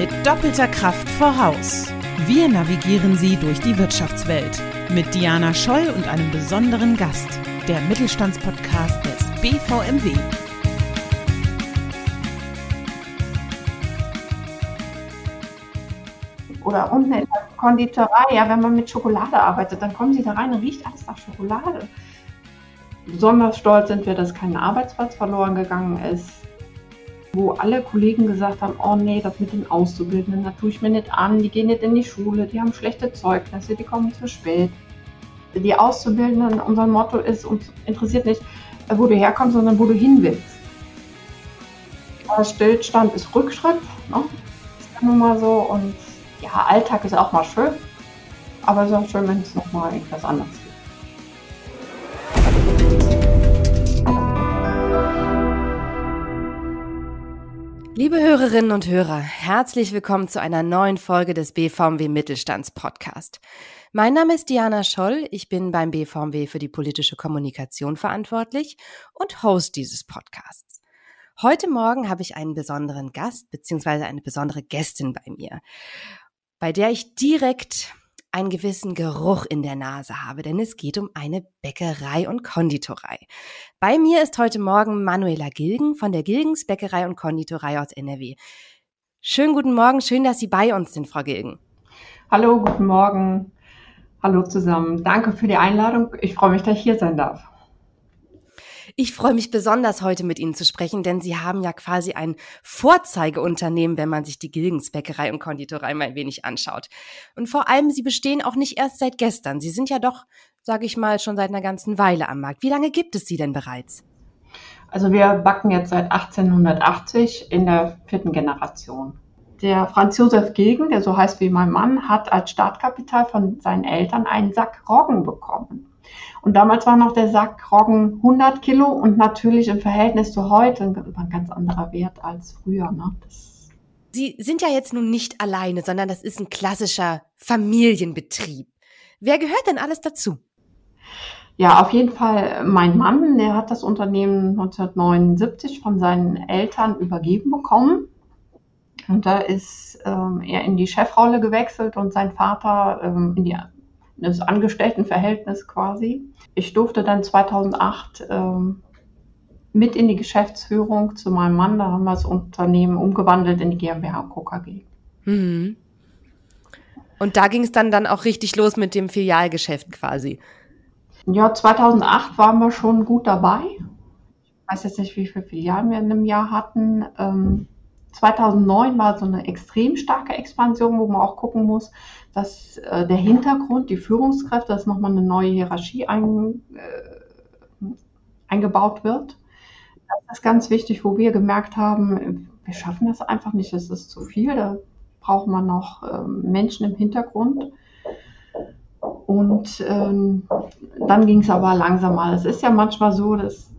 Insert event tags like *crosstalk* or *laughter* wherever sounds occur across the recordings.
mit doppelter Kraft voraus. Wir navigieren Sie durch die Wirtschaftswelt mit Diana Scholl und einem besonderen Gast, der Mittelstandspodcast des BVMW. Oder unten in der Konditorei, ja, wenn man mit Schokolade arbeitet, dann kommen Sie da rein und riecht alles nach Schokolade. Besonders stolz sind wir, dass kein Arbeitsplatz verloren gegangen ist wo alle Kollegen gesagt haben, oh nee, das mit den Auszubildenden, das tue ich mir nicht an, die gehen nicht in die Schule, die haben schlechte Zeugnisse, die kommen zu spät. Die Auszubildenden, unser Motto ist, uns interessiert nicht, wo du herkommst, sondern wo du hin willst. Stillstand ist Rückschritt, ne? ist ja nun mal so und ja, Alltag ist auch mal schön, aber es ist auch schön, wenn es nochmal etwas anderes Liebe Hörerinnen und Hörer, herzlich willkommen zu einer neuen Folge des BVMW Mittelstands Podcast. Mein Name ist Diana Scholl, ich bin beim BVMW für die politische Kommunikation verantwortlich und Host dieses Podcasts. Heute Morgen habe ich einen besonderen Gast bzw. eine besondere Gästin bei mir, bei der ich direkt einen gewissen Geruch in der Nase habe, denn es geht um eine Bäckerei und Konditorei. Bei mir ist heute Morgen Manuela Gilgen von der Gilgens Bäckerei und Konditorei aus NRW. Schönen guten Morgen, schön, dass Sie bei uns sind, Frau Gilgen. Hallo, guten Morgen. Hallo zusammen. Danke für die Einladung. Ich freue mich, dass ich hier sein darf. Ich freue mich besonders, heute mit Ihnen zu sprechen, denn Sie haben ja quasi ein Vorzeigeunternehmen, wenn man sich die Gilgens Bäckerei und Konditorei mal ein wenig anschaut. Und vor allem, Sie bestehen auch nicht erst seit gestern. Sie sind ja doch, sage ich mal, schon seit einer ganzen Weile am Markt. Wie lange gibt es Sie denn bereits? Also wir backen jetzt seit 1880 in der vierten Generation. Der Franz Josef Gilgen, der so heißt wie mein Mann, hat als Startkapital von seinen Eltern einen Sack Roggen bekommen. Und damals war noch der Sack Roggen 100 Kilo und natürlich im Verhältnis zu heute ein ganz anderer Wert als früher. Ne? Sie sind ja jetzt nun nicht alleine, sondern das ist ein klassischer Familienbetrieb. Wer gehört denn alles dazu? Ja, auf jeden Fall mein Mann, der hat das Unternehmen 1979 von seinen Eltern übergeben bekommen. Und da ist ähm, er in die Chefrolle gewechselt und sein Vater ähm, in die das Angestelltenverhältnis quasi. Ich durfte dann 2008 ähm, mit in die Geschäftsführung zu meinem Mann. Da haben wir das Unternehmen umgewandelt in die GmbH KKG. Mhm. Und da ging es dann, dann auch richtig los mit dem Filialgeschäft quasi. Ja, 2008 waren wir schon gut dabei. Ich weiß jetzt nicht, wie viele Filialen wir in einem Jahr hatten. Ähm, 2009 war so eine extrem starke Expansion, wo man auch gucken muss, dass äh, der Hintergrund, die Führungskräfte, dass nochmal eine neue Hierarchie ein, äh, eingebaut wird. Das ist ganz wichtig, wo wir gemerkt haben, wir schaffen das einfach nicht, es ist zu viel, da braucht man noch äh, Menschen im Hintergrund. Und ähm, dann ging es aber langsam mal. Es ist ja manchmal so, dass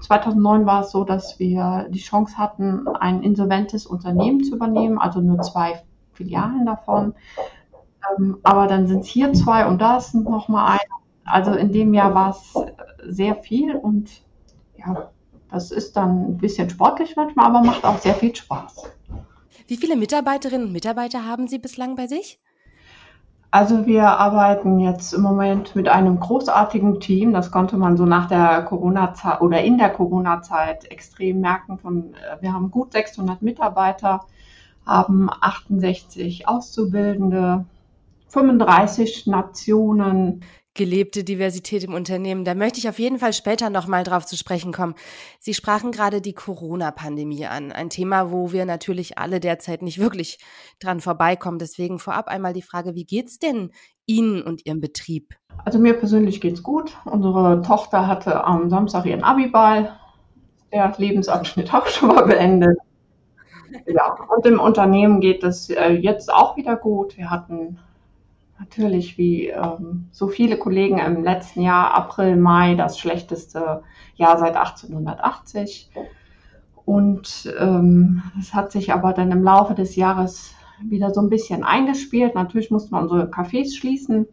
2009 war es so, dass wir die Chance hatten, ein insolventes Unternehmen zu übernehmen, also nur zwei Filialen davon. Ähm, aber dann sind es hier zwei und da ist noch mal eine. Also in dem Jahr war es sehr viel und ja, das ist dann ein bisschen sportlich manchmal, aber macht auch sehr viel Spaß. Wie viele Mitarbeiterinnen und Mitarbeiter haben Sie bislang bei sich? Also wir arbeiten jetzt im Moment mit einem großartigen Team. Das konnte man so nach der Corona-Zeit oder in der Corona-Zeit extrem merken. Von, äh, wir haben gut 600 Mitarbeiter, haben 68 Auszubildende, 35 Nationen. Gelebte Diversität im Unternehmen. Da möchte ich auf jeden Fall später nochmal drauf zu sprechen kommen. Sie sprachen gerade die Corona-Pandemie an. Ein Thema, wo wir natürlich alle derzeit nicht wirklich dran vorbeikommen. Deswegen vorab einmal die Frage, wie geht's denn Ihnen und Ihrem Betrieb? Also mir persönlich geht's gut. Unsere Tochter hatte am Samstag ihren Abiball. Der Lebensabschnitt auch *laughs* schon mal beendet. Ja, und im Unternehmen geht es äh, jetzt auch wieder gut. Wir hatten natürlich wie ähm, so viele Kollegen im letzten Jahr, April, Mai, das schlechteste Jahr seit 1880. Und ähm, es hat sich aber dann im Laufe des Jahres wieder so ein bisschen eingespielt. Natürlich mussten wir unsere Cafés schließen.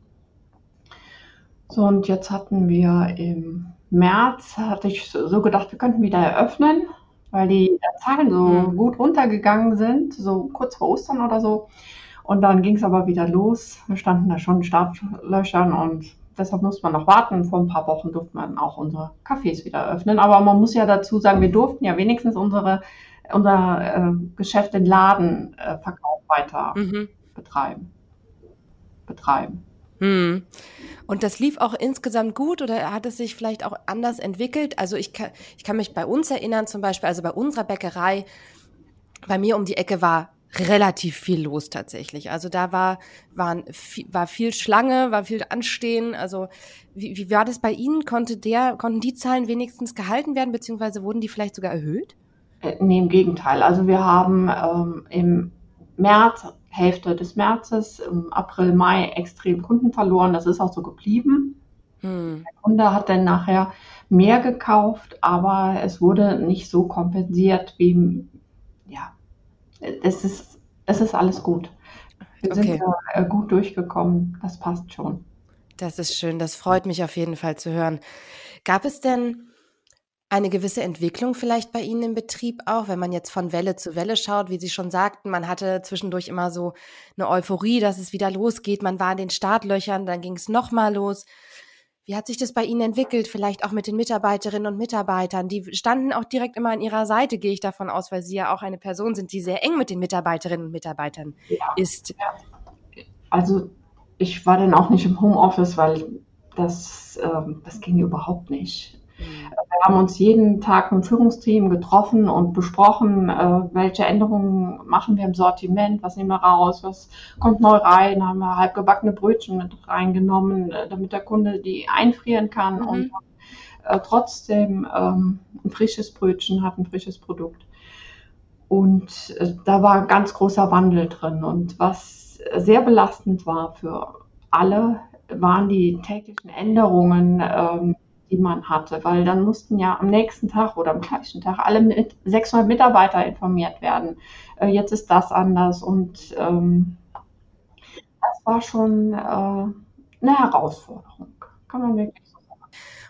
So, und jetzt hatten wir im März, hatte ich so gedacht, wir könnten wieder eröffnen. weil die Zahlen so mhm. gut runtergegangen sind, so kurz vor Ostern oder so. Und dann ging es aber wieder los. Wir standen da schon in Startlöchern und deshalb musste man noch warten. Vor ein paar Wochen durften wir dann auch unsere Cafés wieder öffnen. Aber man muss ja dazu sagen, wir durften ja wenigstens unsere, unser äh, Geschäft, den Ladenverkauf äh, weiter mhm. betreiben. betreiben. Hm. Und das lief auch insgesamt gut oder hat es sich vielleicht auch anders entwickelt? Also ich kann, ich kann mich bei uns erinnern, zum Beispiel, also bei unserer Bäckerei, bei mir um die Ecke war relativ viel los tatsächlich. Also da war, waren, war viel Schlange, war viel Anstehen. Also wie, wie war das bei Ihnen? Konnte der, konnten die Zahlen wenigstens gehalten werden, beziehungsweise wurden die vielleicht sogar erhöht? Nee, im Gegenteil. Also wir haben ähm, im März, Hälfte des Märzes, im April, Mai extrem Kunden verloren. Das ist auch so geblieben. Hm. Der Kunde hat dann nachher mehr gekauft, aber es wurde nicht so kompensiert wie, es ist, es ist alles gut. Wir okay. sind ja gut durchgekommen. Das passt schon. Das ist schön. Das freut mich auf jeden Fall zu hören. Gab es denn eine gewisse Entwicklung vielleicht bei Ihnen im Betrieb auch, wenn man jetzt von Welle zu Welle schaut, wie Sie schon sagten, man hatte zwischendurch immer so eine Euphorie, dass es wieder losgeht, man war in den Startlöchern, dann ging es nochmal los. Wie hat sich das bei Ihnen entwickelt? Vielleicht auch mit den Mitarbeiterinnen und Mitarbeitern. Die standen auch direkt immer an Ihrer Seite, gehe ich davon aus, weil Sie ja auch eine Person sind, die sehr eng mit den Mitarbeiterinnen und Mitarbeitern ja. ist. Also ich war dann auch nicht im Homeoffice, weil das, ähm, das ging überhaupt nicht. Mhm. Wir haben uns jeden Tag mit dem Führungsteam getroffen und besprochen, äh, welche Änderungen machen wir im Sortiment, was nehmen wir raus, was kommt neu rein, haben wir halbgebackene Brötchen mit reingenommen, äh, damit der Kunde die einfrieren kann mhm. und äh, trotzdem ähm, ein frisches Brötchen hat, ein frisches Produkt. Und da war ein ganz großer Wandel drin. Und was sehr belastend war für alle, waren die täglichen Änderungen. Die man hatte, weil dann mussten ja am nächsten Tag oder am gleichen Tag alle mit 600 Mitarbeiter informiert werden. Äh, jetzt ist das anders und ähm, das war schon äh, eine Herausforderung, kann man wirklich.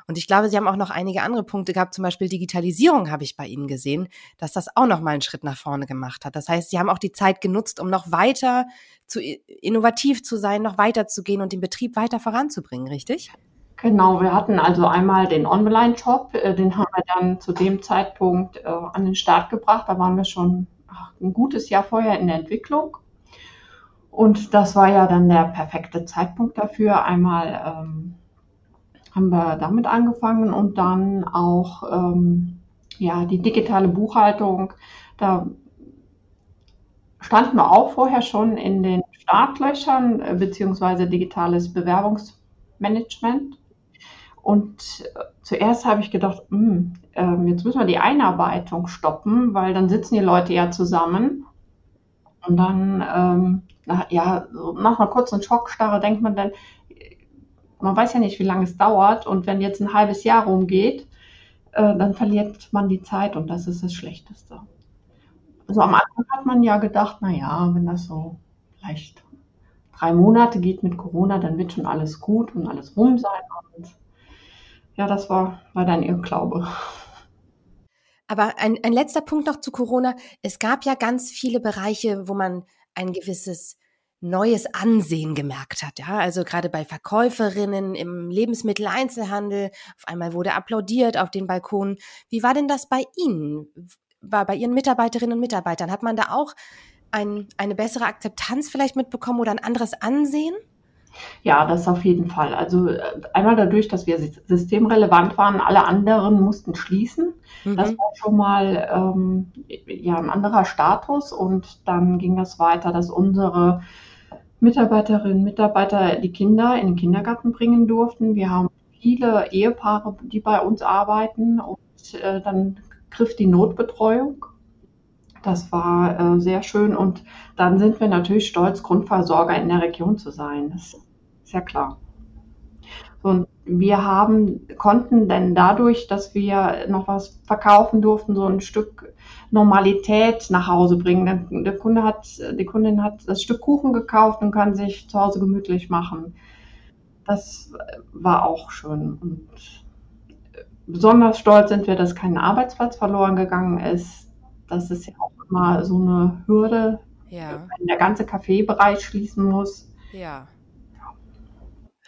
Und ich glaube, Sie haben auch noch einige andere Punkte gehabt, zum Beispiel Digitalisierung habe ich bei Ihnen gesehen, dass das auch noch mal einen Schritt nach vorne gemacht hat. Das heißt, Sie haben auch die Zeit genutzt, um noch weiter zu innovativ zu sein, noch weiter zu gehen und den Betrieb weiter voranzubringen, richtig? Genau, wir hatten also einmal den Online-Shop, äh, den haben wir dann zu dem Zeitpunkt äh, an den Start gebracht. Da waren wir schon ein gutes Jahr vorher in der Entwicklung. Und das war ja dann der perfekte Zeitpunkt dafür. Einmal ähm, haben wir damit angefangen und dann auch ähm, ja, die digitale Buchhaltung. Da standen wir auch vorher schon in den Startlöchern, äh, beziehungsweise digitales Bewerbungsmanagement. Und äh, zuerst habe ich gedacht, mh, hm, äh, jetzt müssen wir die Einarbeitung stoppen, weil dann sitzen die Leute ja zusammen. Und dann, ähm, nach, ja, nach einer kurzen Schockstarre denkt man dann, man weiß ja nicht, wie lange es dauert. Und wenn jetzt ein halbes Jahr rumgeht, äh, dann verliert man die Zeit und das ist das Schlechteste. Also am Anfang hat man ja gedacht, na ja, wenn das so vielleicht drei Monate geht mit Corona, dann wird schon alles gut und alles rum sein. Und ja, das war, war dann ihr Glaube. Aber ein, ein letzter Punkt noch zu Corona. Es gab ja ganz viele Bereiche, wo man ein gewisses neues Ansehen gemerkt hat. Ja, also gerade bei Verkäuferinnen im Lebensmitteleinzelhandel. Auf einmal wurde applaudiert auf den Balkonen. Wie war denn das bei Ihnen? War bei Ihren Mitarbeiterinnen und Mitarbeitern? Hat man da auch ein, eine bessere Akzeptanz vielleicht mitbekommen oder ein anderes Ansehen? Ja, das auf jeden Fall. Also äh, einmal dadurch, dass wir systemrelevant waren, alle anderen mussten schließen. Mhm. Das war schon mal ähm, ja, ein anderer Status und dann ging das weiter, dass unsere Mitarbeiterinnen und Mitarbeiter die Kinder in den Kindergarten bringen durften. Wir haben viele Ehepaare, die bei uns arbeiten und äh, dann griff die Notbetreuung. Das war äh, sehr schön und dann sind wir natürlich stolz, Grundversorger in der Region zu sein. Das ist ja klar. Und wir haben, konnten denn dadurch, dass wir noch was verkaufen durften, so ein Stück Normalität nach Hause bringen. Der, Kunde hat, die Kundin hat das Stück Kuchen gekauft und kann sich zu Hause gemütlich machen. Das war auch schön. Und besonders stolz sind wir, dass kein Arbeitsplatz verloren gegangen ist. Das ist ja auch immer so eine Hürde, ja. wenn der ganze Kaffeebereich schließen muss. Ja.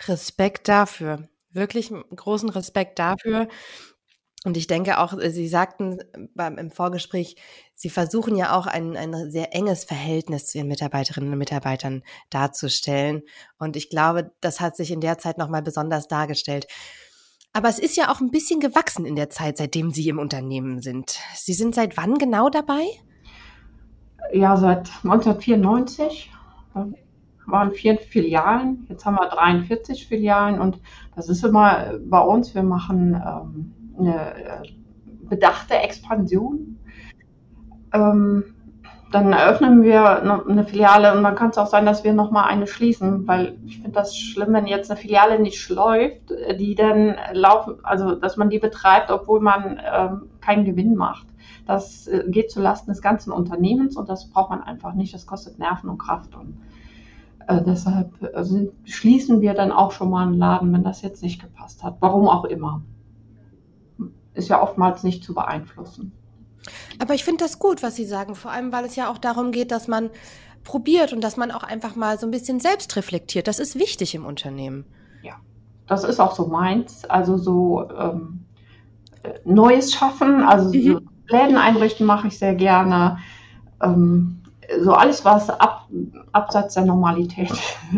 Respekt dafür. Wirklich großen Respekt dafür. Und ich denke auch, Sie sagten beim, im Vorgespräch, Sie versuchen ja auch ein, ein sehr enges Verhältnis zu Ihren Mitarbeiterinnen und Mitarbeitern darzustellen. Und ich glaube, das hat sich in der Zeit nochmal besonders dargestellt. Aber es ist ja auch ein bisschen gewachsen in der Zeit, seitdem Sie im Unternehmen sind. Sie sind seit wann genau dabei? Ja, seit 1994. Da waren vier Filialen. Jetzt haben wir 43 Filialen und das ist immer bei uns. Wir machen ähm, eine äh, bedachte Expansion. Ähm, dann eröffnen wir eine Filiale und dann kann es auch sein, dass wir nochmal eine schließen, weil ich finde das schlimm, wenn jetzt eine Filiale nicht läuft, die dann laufen, also dass man die betreibt, obwohl man ähm, keinen Gewinn macht. Das äh, geht zulasten des ganzen Unternehmens und das braucht man einfach nicht. Das kostet Nerven und Kraft und äh, deshalb also schließen wir dann auch schon mal einen Laden, wenn das jetzt nicht gepasst hat. Warum auch immer. Ist ja oftmals nicht zu beeinflussen. Aber ich finde das gut, was Sie sagen, vor allem weil es ja auch darum geht, dass man probiert und dass man auch einfach mal so ein bisschen selbst reflektiert. Das ist wichtig im Unternehmen. Ja, das ist auch so meins. Also so ähm, Neues schaffen, also mhm. so Läden einrichten mache ich sehr gerne. Ähm, so alles, was ab, abseits der Normalität *laughs*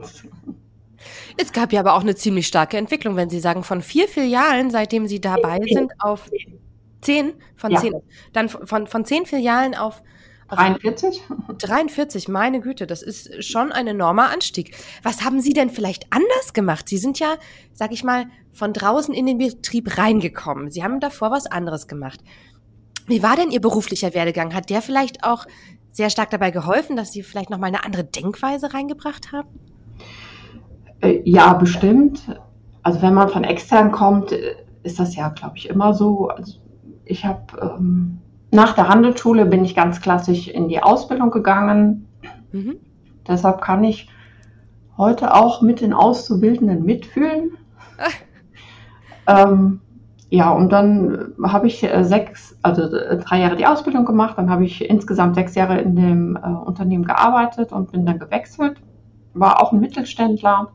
ist. *laughs* Es gab ja aber auch eine ziemlich starke Entwicklung, wenn Sie sagen, von vier Filialen, seitdem Sie dabei sind, auf Zehn von ja. zehn. Dann von, von zehn Filialen auf, auf 43? 43, *laughs* meine Güte, das ist schon ein enormer Anstieg. Was haben Sie denn vielleicht anders gemacht? Sie sind ja, sag ich mal, von draußen in den Betrieb reingekommen. Sie haben davor was anderes gemacht. Wie war denn Ihr beruflicher Werdegang? Hat der vielleicht auch sehr stark dabei geholfen, dass Sie vielleicht nochmal eine andere Denkweise reingebracht haben? Äh, ja, bestimmt. Also wenn man von extern kommt, äh, ist das ja, glaube ich, immer so. Also ich habe ähm, nach der Handelsschule bin ich ganz klassisch in die Ausbildung gegangen. Mhm. Deshalb kann ich heute auch mit den Auszubildenden mitfühlen. ähm, ja, und dann habe ich äh, sechs, also äh, drei Jahre die Ausbildung gemacht, dann habe ich insgesamt sechs Jahre in dem äh, Unternehmen gearbeitet und bin dann gewechselt. War auch ein Mittelständler.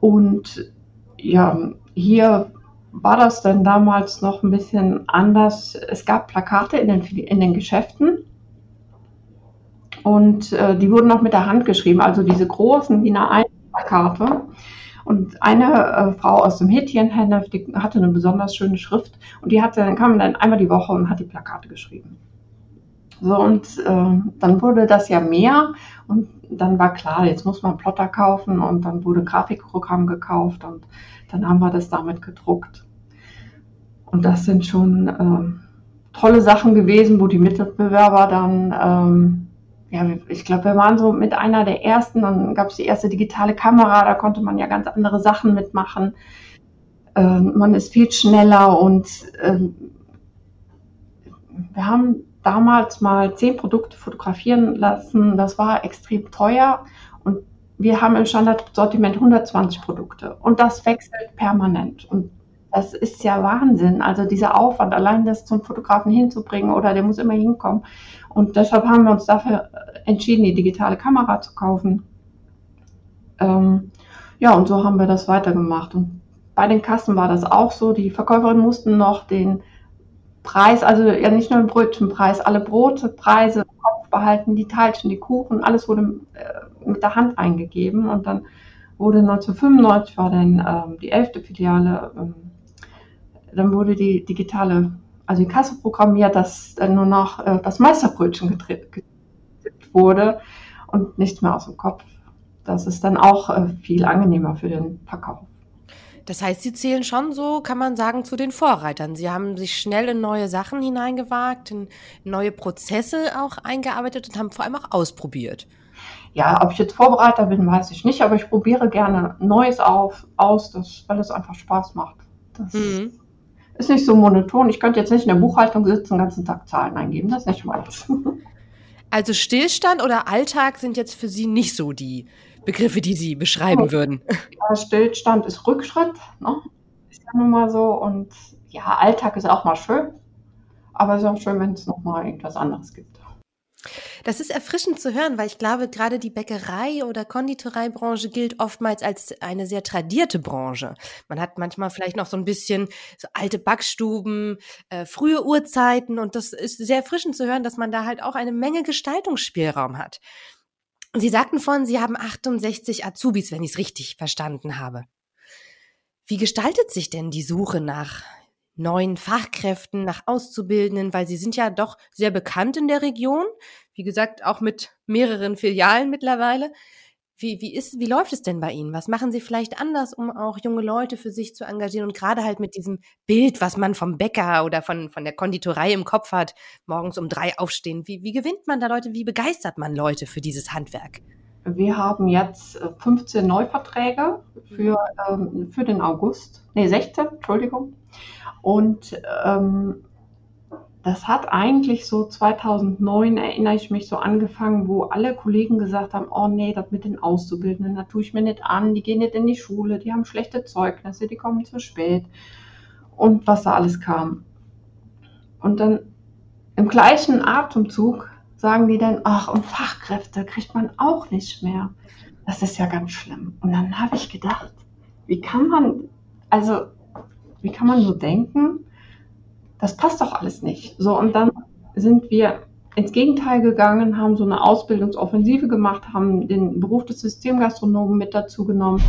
Und ja, hier war das denn damals noch ein bisschen anders? Es gab Plakate in den, in den Geschäften und äh, die wurden noch mit der Hand geschrieben, also diese großen DIN A1-Plakate. Und eine äh, Frau aus dem Hätchenhennef, die hatte eine besonders schöne Schrift und die hatte, dann kam dann einmal die Woche und hat die Plakate geschrieben. So, und äh, dann wurde das ja mehr und dann war klar, jetzt muss man Plotter kaufen und dann wurde Grafikprogramm gekauft und dann haben wir das damit gedruckt. Und das sind schon ähm, tolle Sachen gewesen, wo die Mitbewerber dann, ähm, ja, ich glaube, wir waren so mit einer der ersten, dann gab es die erste digitale Kamera, da konnte man ja ganz andere Sachen mitmachen. Ähm, man ist viel schneller und ähm, wir haben damals mal zehn Produkte fotografieren lassen. Das war extrem teuer und wir haben im Standardsortiment 120 Produkte und das wechselt permanent. Und das ist ja Wahnsinn. Also dieser Aufwand, allein das zum Fotografen hinzubringen oder der muss immer hinkommen. Und deshalb haben wir uns dafür entschieden, die digitale Kamera zu kaufen. Ähm, ja, und so haben wir das weitergemacht. Und bei den Kassen war das auch so. Die Verkäuferinnen mussten noch den Preis, also ja nicht nur den Brötchenpreis, alle Brotpreise im Kopf behalten, die Teilchen, die Kuchen, alles wurde äh, mit der Hand eingegeben. Und dann wurde 1995 war dann ähm, die elfte Filiale ähm, dann wurde die digitale, also die Kasse programmiert, dass dann nur noch äh, das Meisterbrötchen getippt wurde und nichts mehr aus dem Kopf. Das ist dann auch äh, viel angenehmer für den Verkauf. Das heißt, Sie zählen schon so, kann man sagen, zu den Vorreitern. Sie haben sich schnell in neue Sachen hineingewagt, in neue Prozesse auch eingearbeitet und haben vor allem auch ausprobiert. Ja, ob ich jetzt Vorbereiter bin, weiß ich nicht, aber ich probiere gerne Neues auf, aus, das, weil es einfach Spaß macht. Das mhm ist nicht so monoton. Ich könnte jetzt nicht in der Buchhaltung sitzen, den ganzen Tag Zahlen eingeben. Das ist nicht meins. *laughs* Also Stillstand oder Alltag sind jetzt für Sie nicht so die Begriffe, die Sie beschreiben oh. würden. Ja, Stillstand ist Rückschritt, ne? ist ja nun mal so. Und ja, Alltag ist auch mal schön, aber es ist auch schön, wenn es nochmal irgendwas anderes gibt. Das ist erfrischend zu hören, weil ich glaube, gerade die Bäckerei- oder Konditoreibranche gilt oftmals als eine sehr tradierte Branche. Man hat manchmal vielleicht noch so ein bisschen so alte Backstuben, äh, frühe Uhrzeiten und das ist sehr erfrischend zu hören, dass man da halt auch eine Menge Gestaltungsspielraum hat. Sie sagten vorhin, Sie haben 68 Azubis, wenn ich es richtig verstanden habe. Wie gestaltet sich denn die Suche nach neuen Fachkräften, nach Auszubildenden, weil sie sind ja doch sehr bekannt in der Region. Wie gesagt, auch mit mehreren Filialen mittlerweile. Wie, wie, ist, wie läuft es denn bei Ihnen? Was machen Sie vielleicht anders, um auch junge Leute für sich zu engagieren? Und gerade halt mit diesem Bild, was man vom Bäcker oder von, von der Konditorei im Kopf hat, morgens um drei aufstehen. Wie, wie gewinnt man da Leute? Wie begeistert man Leute für dieses Handwerk? Wir haben jetzt 15 äh, Neuverträge für, ähm, für den August. Nee, 16, Entschuldigung. Und ähm, das hat eigentlich so 2009, erinnere ich mich, so angefangen, wo alle Kollegen gesagt haben, oh nee, das mit den Auszubildenden, da tue ich mir nicht an, die gehen nicht in die Schule, die haben schlechte Zeugnisse, die kommen zu spät und was da alles kam. Und dann im gleichen Atemzug sagen die dann, ach, und Fachkräfte kriegt man auch nicht mehr. Das ist ja ganz schlimm. Und dann habe ich gedacht, wie kann man, also wie kann man so denken? Das passt doch alles nicht. So, und dann sind wir ins Gegenteil gegangen, haben so eine Ausbildungsoffensive gemacht, haben den Beruf des Systemgastronomen mit dazu genommen.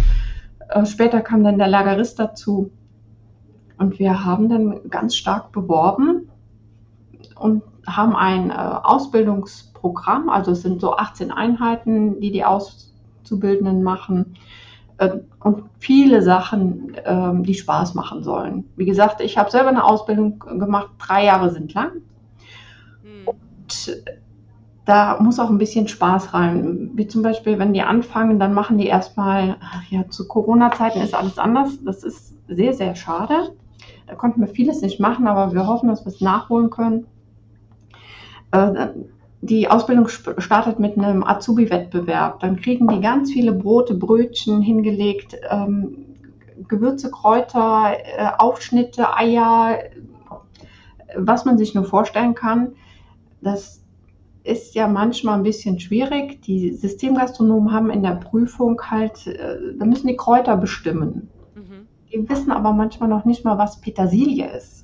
Äh, später kam dann der Lagerist dazu. Und wir haben dann ganz stark beworben und haben ein äh, Ausbildungsprogramm, also es sind so 18 Einheiten, die die Auszubildenden machen und viele Sachen, äh, die Spaß machen sollen. Wie gesagt, ich habe selber eine Ausbildung gemacht, drei Jahre sind lang. Hm. Und da muss auch ein bisschen Spaß rein. Wie zum Beispiel, wenn die anfangen, dann machen die erstmal, ja, zu Corona-Zeiten ist alles anders. Das ist sehr, sehr schade. Da konnten wir vieles nicht machen, aber wir hoffen, dass wir es nachholen können. Die Ausbildung startet mit einem Azubi-Wettbewerb. Dann kriegen die ganz viele Brote, Brötchen hingelegt, ähm, Gewürze, Kräuter, äh, Aufschnitte, Eier, was man sich nur vorstellen kann. Das ist ja manchmal ein bisschen schwierig. Die Systemgastronomen haben in der Prüfung halt, äh, da müssen die Kräuter bestimmen. Mhm. Die wissen aber manchmal noch nicht mal, was Petersilie ist.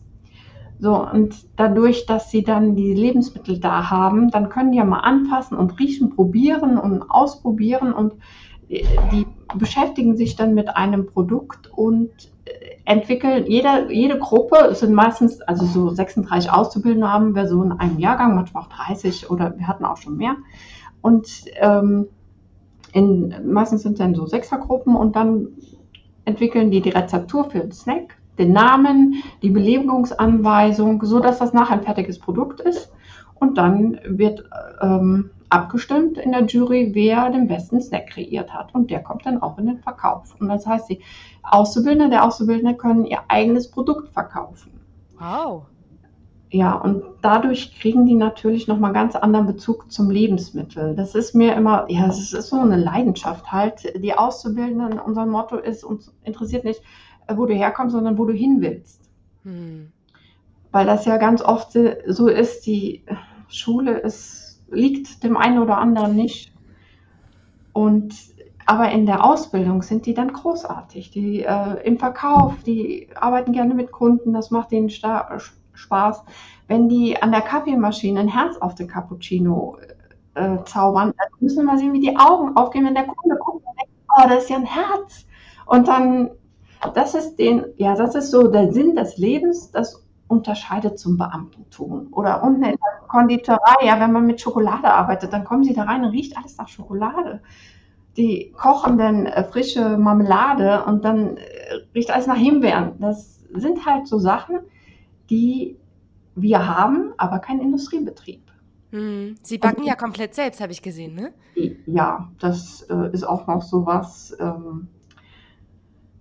So, und dadurch, dass sie dann die Lebensmittel da haben, dann können die ja mal anfassen und riechen, probieren und ausprobieren und die beschäftigen sich dann mit einem Produkt und entwickeln, jede, jede Gruppe, es sind meistens, also so 36 Auszubildende haben wir so in einem Jahrgang, manchmal auch 30 oder wir hatten auch schon mehr. Und ähm, in, meistens sind dann so Sechsergruppen und dann entwickeln die die Rezeptur für den Snack den Namen, die Belegungsanweisung, so dass das nachher ein fertiges Produkt ist. Und dann wird ähm, abgestimmt in der Jury, wer den besten Snack kreiert hat. Und der kommt dann auch in den Verkauf. Und das heißt, die Auszubildende, der Auszubildende können ihr eigenes Produkt verkaufen. Wow. Ja, und dadurch kriegen die natürlich nochmal ganz anderen Bezug zum Lebensmittel. Das ist mir immer, ja, es ist so eine Leidenschaft halt. Die Auszubildenden, unser Motto ist, uns interessiert nicht, wo du herkommst, sondern wo du hin willst. Hm. Weil das ja ganz oft so ist, die Schule ist, liegt dem einen oder anderen nicht. Und aber in der Ausbildung sind die dann großartig. Die äh, im Verkauf, die arbeiten gerne mit Kunden, das macht ihnen Spaß. Wenn die an der Kaffeemaschine ein Herz auf den Cappuccino äh, zaubern, dann müssen wir mal sehen, wie die Augen aufgehen, wenn der Kunde guckt und denkt, oh, das ist ja ein Herz. Und dann das ist den, ja, das ist so der Sinn des Lebens, das unterscheidet zum Beamtentum. Oder unten in der Konditorei, ja, wenn man mit Schokolade arbeitet, dann kommen sie da rein und riecht alles nach Schokolade. Die kochen dann äh, frische Marmelade und dann äh, riecht alles nach Himbeeren. Das sind halt so Sachen, die wir haben, aber kein Industriebetrieb. Hm. Sie backen und, ja komplett selbst, habe ich gesehen, ne? Ja, das äh, ist auch noch so was. Ähm,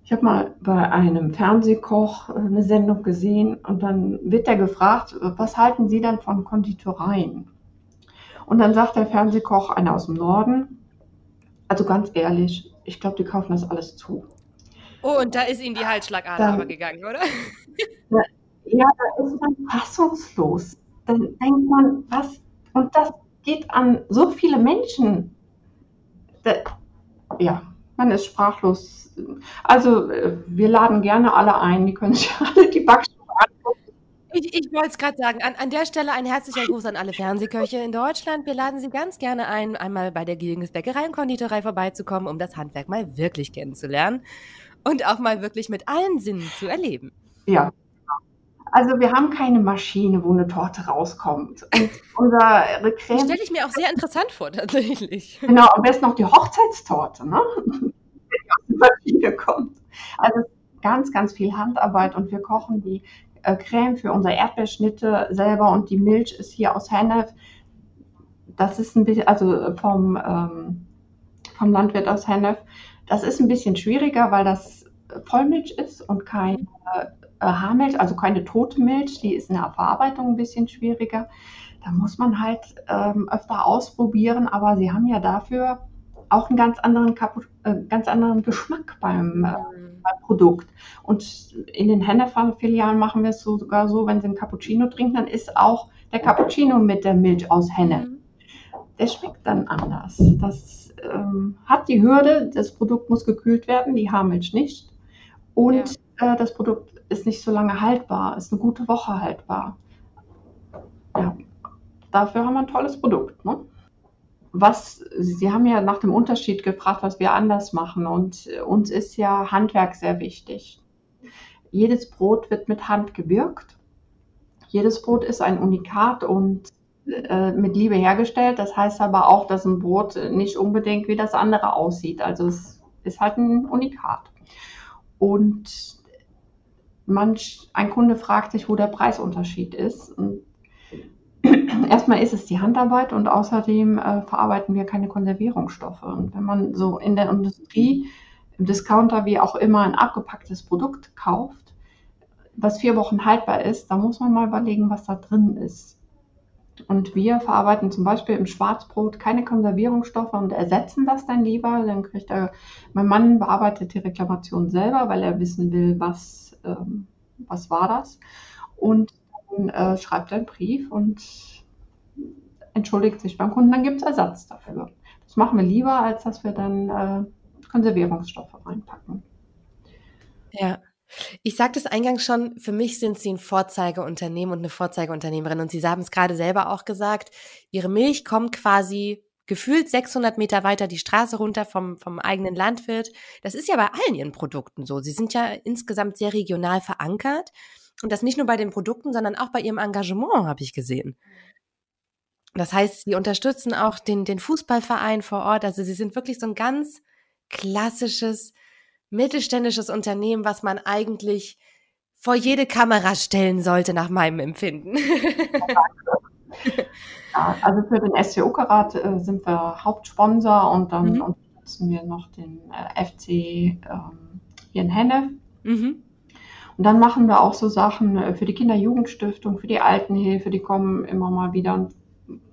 ich habe mal bei einem Fernsehkoch äh, eine Sendung gesehen und dann wird er gefragt, was halten Sie denn von Konditoreien? Und dann sagt der Fernsehkoch, einer aus dem Norden, Also ganz ehrlich, ich glaube, die kaufen das alles zu. Oh, und da ist Ihnen die Halsschlagader aber gegangen, oder? *laughs* Ja, da ist man fassungslos. Dann denkt man, was? Und das geht an so viele Menschen. Da, ja, man ist sprachlos. Also, äh, wir laden gerne alle ein. Die können sich *laughs* alle die Backstube angucken. Ich, ich wollte es gerade sagen, an, an der Stelle ein herzlicher Gruß an alle Fernsehköche in Deutschland. Wir laden Sie ganz gerne ein, einmal bei der Gilgens Bäckerei und Konditorei vorbeizukommen, um das Handwerk mal wirklich kennenzulernen und auch mal wirklich mit allen Sinnen zu erleben. Ja. Also wir haben keine Maschine, wo eine Torte rauskommt. Und unsere Creme... Stelle ich mir auch sehr interessant vor, tatsächlich. Genau, am besten noch die Hochzeitstorte, ne? die aus der Maschine kommt. Also ganz, ganz viel Handarbeit und wir kochen die äh, Creme für unsere Erdbeerschnitte selber und die Milch ist hier aus Hennef. Das ist ein bisschen, also vom, ähm, vom Landwirt aus Hennef. Das ist ein bisschen schwieriger, weil das Vollmilch ist und keine äh, Haarmilch, also keine tote Milch. Die ist in der Verarbeitung ein bisschen schwieriger. Da muss man halt ähm, öfter ausprobieren, aber sie haben ja dafür auch einen ganz anderen, äh, ganz anderen Geschmack beim, äh, beim Produkt. Und in den Hennef-Filialen machen wir es sogar so, wenn sie einen Cappuccino trinken, dann ist auch der Cappuccino mit der Milch aus Hennef. Mhm. Der schmeckt dann anders. Das ähm, hat die Hürde, das Produkt muss gekühlt werden, die Haarmilch nicht. Und ja. äh, das Produkt ist nicht so lange haltbar, ist eine gute Woche haltbar. Ja, dafür haben wir ein tolles Produkt. Ne? Was, Sie haben ja nach dem Unterschied gefragt, was wir anders machen. Und uns ist ja Handwerk sehr wichtig. Jedes Brot wird mit Hand gewirkt. Jedes Brot ist ein Unikat und äh, mit Liebe hergestellt. Das heißt aber auch, dass ein Brot nicht unbedingt wie das andere aussieht. Also es ist halt ein Unikat. Und manch, ein Kunde fragt sich, wo der Preisunterschied ist. Und *clears throat* erstmal ist es die Handarbeit und außerdem äh, verarbeiten wir keine Konservierungsstoffe. Und wenn man so in der Industrie, im Discounter, wie auch immer, ein abgepacktes Produkt kauft, was vier Wochen haltbar ist, dann muss man mal überlegen, was da drin ist. Und wir verarbeiten zum Beispiel im Schwarzbrot keine Konservierungsstoffe und ersetzen das dann lieber. Dann kriegt er, mein Mann bearbeitet die Reklamation selber, weil er wissen will, was, ähm, was war das. Und dann äh, schreibt er einen Brief und entschuldigt sich beim Kunden, dann gibt es Ersatz dafür. Das machen wir lieber, als dass wir dann äh, Konservierungsstoffe reinpacken. Ja, ich sagte es eingangs schon, für mich sind Sie ein Vorzeigeunternehmen und eine Vorzeigeуnternehmerin. Und Sie haben es gerade selber auch gesagt, Ihre Milch kommt quasi gefühlt 600 Meter weiter die Straße runter vom, vom eigenen Landwirt. Das ist ja bei allen Ihren Produkten so. Sie sind ja insgesamt sehr regional verankert. Und das nicht nur bei den Produkten, sondern auch bei Ihrem Engagement, habe ich gesehen. Das heißt, Sie unterstützen auch den, den Fußballverein vor Ort. Also Sie sind wirklich so ein ganz klassisches mittelständisches Unternehmen, was man eigentlich vor jede Kamera stellen sollte, nach meinem Empfinden. ja, also für den SCO Karat äh, sind wir Hauptsponsor und dann mhm. unterstützen wir noch den äh, FC ähm, hier in Hennef. Mhm. Und dann machen wir auch so Sachen äh, für die Kinderjugendstiftung, für die Altenhilfe, die kommen immer mal wieder und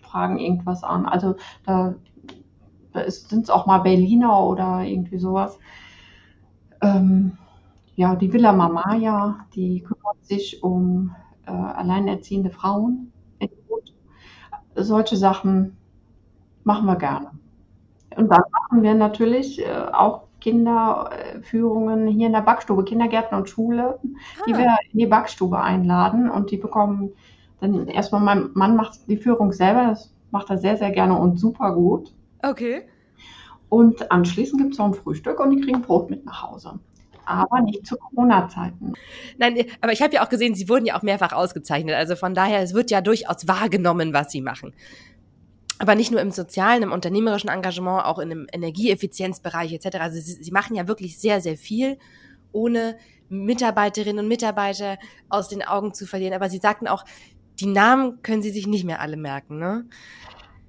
fragen irgendwas an. Also da, da sind es auch mal Berliner oder irgendwie sowas. Ähm, ja, die Villa Mamaya, die kümmert sich um äh, alleinerziehende Frauen. Solche Sachen machen wir gerne. Und dann machen wir natürlich äh, auch Kinderführungen hier in der Backstube, Kindergärten und Schule, ah. die wir in die Backstube einladen und die bekommen dann erstmal, mein Mann macht die Führung selber, das macht er sehr, sehr gerne und super gut. Okay. Und anschließend gibt es noch ein Frühstück und die kriegen Brot mit nach Hause. Aber nicht zu Corona-Zeiten. Nein, aber ich habe ja auch gesehen, sie wurden ja auch mehrfach ausgezeichnet. Also von daher, es wird ja durchaus wahrgenommen, was sie machen. Aber nicht nur im sozialen, im unternehmerischen Engagement, auch in dem Energieeffizienzbereich etc. Also sie, sie machen ja wirklich sehr, sehr viel, ohne Mitarbeiterinnen und Mitarbeiter aus den Augen zu verlieren. Aber sie sagten auch, die Namen können sie sich nicht mehr alle merken, ne?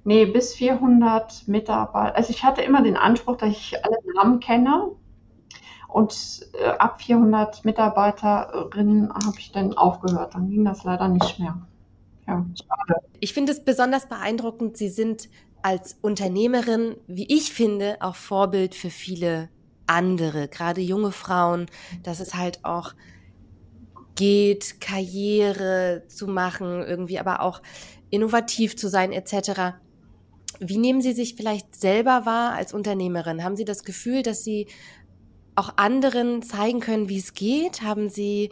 Nee, bis 400 Mitarbeiter. Also ich hatte immer den Anspruch, dass ich alle Namen kenne. Und äh, ab 400 Mitarbeiterinnen habe ich dann aufgehört. Dann ging das leider nicht mehr. Ja, schade. Ich finde es besonders beeindruckend. Sie sind als Unternehmerin, wie ich finde, auch Vorbild für viele andere, gerade junge Frauen, dass es halt auch geht, Karriere zu machen, irgendwie aber auch innovativ zu sein etc. Wie nehmen Sie sich vielleicht selber wahr als Unternehmerin? Haben Sie das Gefühl, dass Sie auch anderen zeigen können, wie es geht? Haben Sie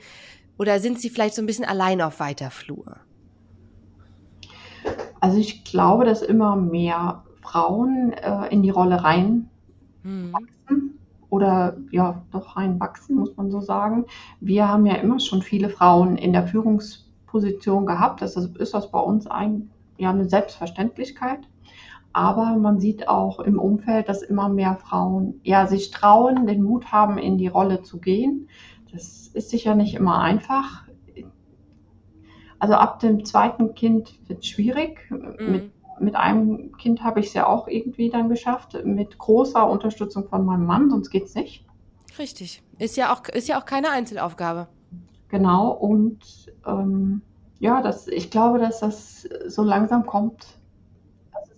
oder sind Sie vielleicht so ein bisschen allein auf weiter Flur? Also ich glaube, dass immer mehr Frauen äh, in die Rolle reinwachsen hm. oder ja, doch reinwachsen, muss man so sagen. Wir haben ja immer schon viele Frauen in der Führungsposition gehabt. Das ist, ist das bei uns ein, ja, eine Selbstverständlichkeit. Aber man sieht auch im Umfeld, dass immer mehr Frauen ja, sich trauen, den Mut haben, in die Rolle zu gehen. Das ist sicher nicht immer einfach. Also ab dem zweiten Kind wird es schwierig. Mhm. Mit, mit einem Kind habe ich es ja auch irgendwie dann geschafft, mit großer Unterstützung von meinem Mann, sonst geht es nicht. Richtig. Ist ja auch, ist ja auch keine Einzelaufgabe. Genau, und ähm, ja, das, ich glaube, dass das so langsam kommt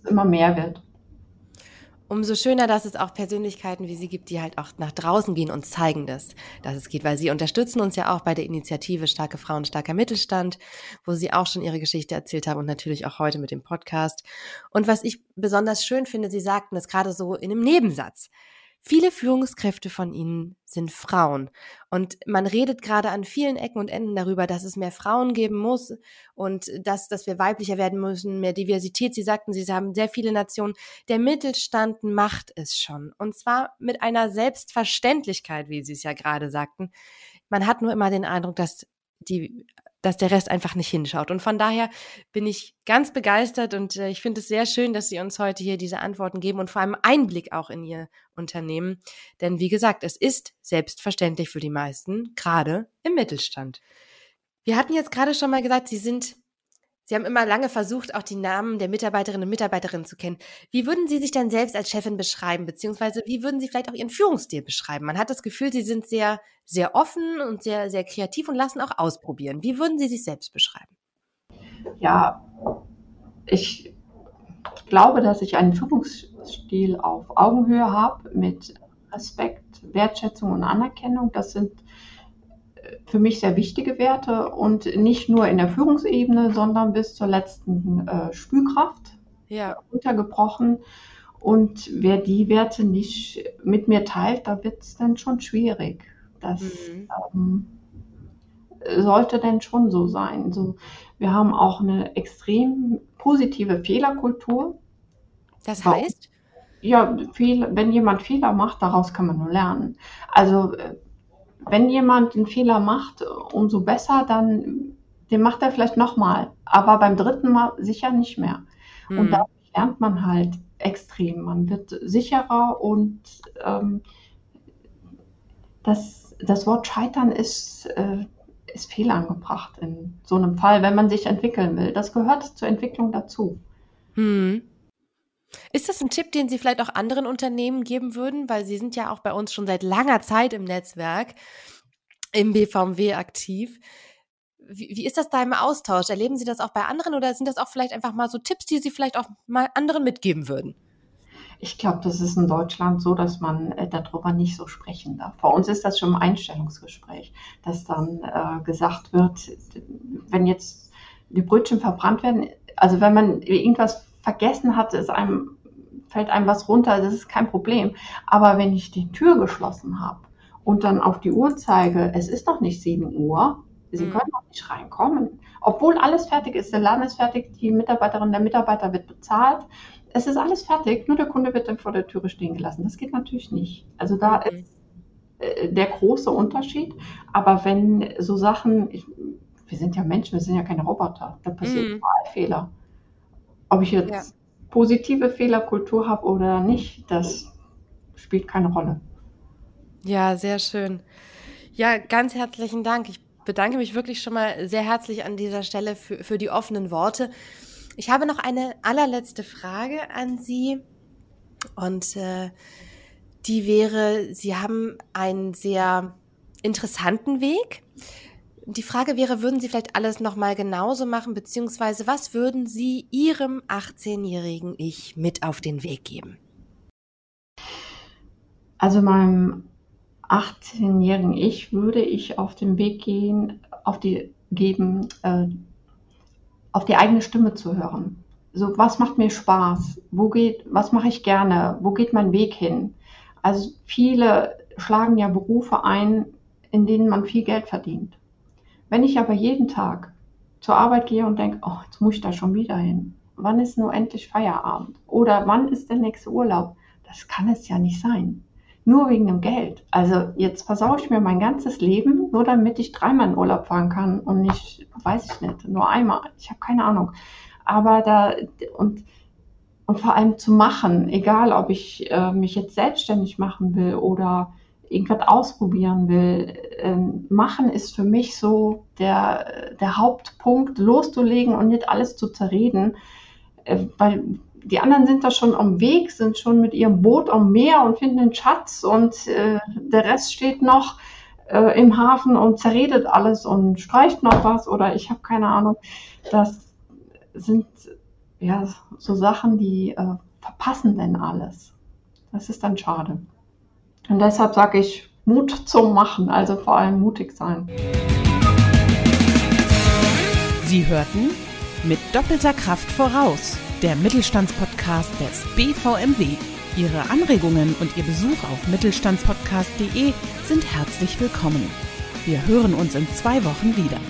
immer mehr wird. Umso schöner, dass es auch Persönlichkeiten wie Sie gibt, die halt auch nach draußen gehen und zeigen das, dass es geht, weil Sie unterstützen uns ja auch bei der Initiative Starke Frauen, starker Mittelstand, wo Sie auch schon Ihre Geschichte erzählt haben und natürlich auch heute mit dem Podcast. Und was ich besonders schön finde, Sie sagten es gerade so in einem Nebensatz. Viele Führungskräfte von ihnen sind Frauen. Und man redet gerade an vielen Ecken und Enden darüber, dass es mehr Frauen geben muss und dass, dass wir weiblicher werden müssen, mehr Diversität. Sie sagten, Sie haben sehr viele Nationen. Der Mittelstand macht es schon. Und zwar mit einer Selbstverständlichkeit, wie Sie es ja gerade sagten. Man hat nur immer den Eindruck, dass die dass der Rest einfach nicht hinschaut. Und von daher bin ich ganz begeistert und äh, ich finde es sehr schön, dass Sie uns heute hier diese Antworten geben und vor allem Einblick auch in Ihr Unternehmen. Denn wie gesagt, es ist selbstverständlich für die meisten, gerade im Mittelstand. Wir hatten jetzt gerade schon mal gesagt, Sie sind Sie haben immer lange versucht, auch die Namen der Mitarbeiterinnen und Mitarbeiterinnen zu kennen. Wie würden Sie sich denn selbst als Chefin beschreiben, beziehungsweise wie würden Sie vielleicht auch Ihren Führungsstil beschreiben? Man hat das Gefühl, Sie sind sehr, sehr offen und sehr, sehr kreativ und lassen auch ausprobieren. Wie würden Sie sich selbst beschreiben? Ja, ich glaube, dass ich einen Führungsstil auf Augenhöhe habe mit Respekt, Wertschätzung und Anerkennung. Das sind für mich sehr wichtige Werte und nicht nur in der Führungsebene, sondern bis zur letzten äh, Spülkraft ja. untergebrochen. Und wer die Werte nicht mit mir teilt, da wird es dann schon schwierig. Das mhm. ähm, sollte denn schon so sein. So, wir haben auch eine extrem positive Fehlerkultur. Das heißt? Ja, viel, wenn jemand Fehler macht, daraus kann man nur lernen. Also äh, wenn jemand einen Fehler macht, umso besser, dann den macht er vielleicht nochmal, aber beim dritten Mal sicher nicht mehr. Mhm. Und da lernt man halt extrem. Man wird sicherer und ähm, das, das Wort Scheitern ist, äh, ist fehlangebracht in so einem Fall, wenn man sich entwickeln will. Das gehört zur Entwicklung dazu. Mhm. Ist das ein Tipp, den Sie vielleicht auch anderen Unternehmen geben würden? Weil Sie sind ja auch bei uns schon seit langer Zeit im Netzwerk, im BVMW aktiv. Wie, wie ist das da im Austausch? Erleben Sie das auch bei anderen oder sind das auch vielleicht einfach mal so Tipps, die Sie vielleicht auch mal anderen mitgeben würden? Ich glaube, das ist in Deutschland so, dass man äh, darüber nicht so sprechen darf. Bei uns ist das schon im Einstellungsgespräch, dass dann äh, gesagt wird, wenn jetzt die Brötchen verbrannt werden, also wenn man irgendwas vergessen hat, ist einem, fällt einem was runter, das ist kein Problem. Aber wenn ich die Tür geschlossen habe und dann auf die Uhr zeige, es ist noch nicht 7 Uhr, Sie mhm. können noch nicht reinkommen, obwohl alles fertig ist, der Laden ist fertig, die Mitarbeiterin, der Mitarbeiter wird bezahlt, es ist alles fertig, nur der Kunde wird dann vor der Türe stehen gelassen. Das geht natürlich nicht. Also da mhm. ist äh, der große Unterschied. Aber wenn so Sachen, ich, wir sind ja Menschen, wir sind ja keine Roboter, da passiert mhm. Fehler. Ob ich jetzt ja. positive Fehlerkultur habe oder nicht, das spielt keine Rolle. Ja, sehr schön. Ja, ganz herzlichen Dank. Ich bedanke mich wirklich schon mal sehr herzlich an dieser Stelle für, für die offenen Worte. Ich habe noch eine allerletzte Frage an Sie. Und äh, die wäre, Sie haben einen sehr interessanten Weg Die Frage wäre, würden Sie vielleicht alles nochmal genauso machen, beziehungsweise was würden Sie Ihrem 18-jährigen Ich mit auf den Weg geben? Also meinem 18-jährigen Ich würde ich auf den Weg gehen, auf die geben, äh, auf die eigene Stimme zu hören. So, was macht mir Spaß? Wo geht, was mache ich gerne? Wo geht mein Weg hin? Also viele schlagen ja Berufe ein, in denen man viel Geld verdient. Wenn ich aber jeden Tag zur Arbeit gehe und denke, oh, jetzt muss ich da schon wieder hin. Wann ist nur endlich Feierabend? Oder wann ist der nächste Urlaub? Das kann es ja nicht sein. Nur wegen dem Geld. Also jetzt versaue ich mir mein ganzes Leben, nur damit ich dreimal in Urlaub fahren kann und nicht, weiß ich nicht, nur einmal. Ich habe keine Ahnung. Aber da und und vor allem zu machen, egal ob ich äh, mich jetzt selbstständig machen will oder irgendwas ausprobieren will. Ähm, machen ist für mich so der, der Hauptpunkt, loszulegen und nicht alles zu zerreden, äh, weil die anderen sind da schon am Weg, sind schon mit ihrem Boot am Meer und finden den Schatz und äh, der Rest steht noch äh, im Hafen und zerredet alles und streicht noch was oder ich habe keine Ahnung. Das sind ja so Sachen, die äh, verpassen denn alles. Das ist dann schade. Und deshalb sage ich Mut zum Machen, also vor allem mutig sein. Sie hörten mit doppelter Kraft voraus, der Mittelstandspodcast des BVMW. Ihre Anregungen und Ihr Besuch auf mittelstandspodcast.de sind herzlich willkommen. Wir hören uns in zwei Wochen wieder.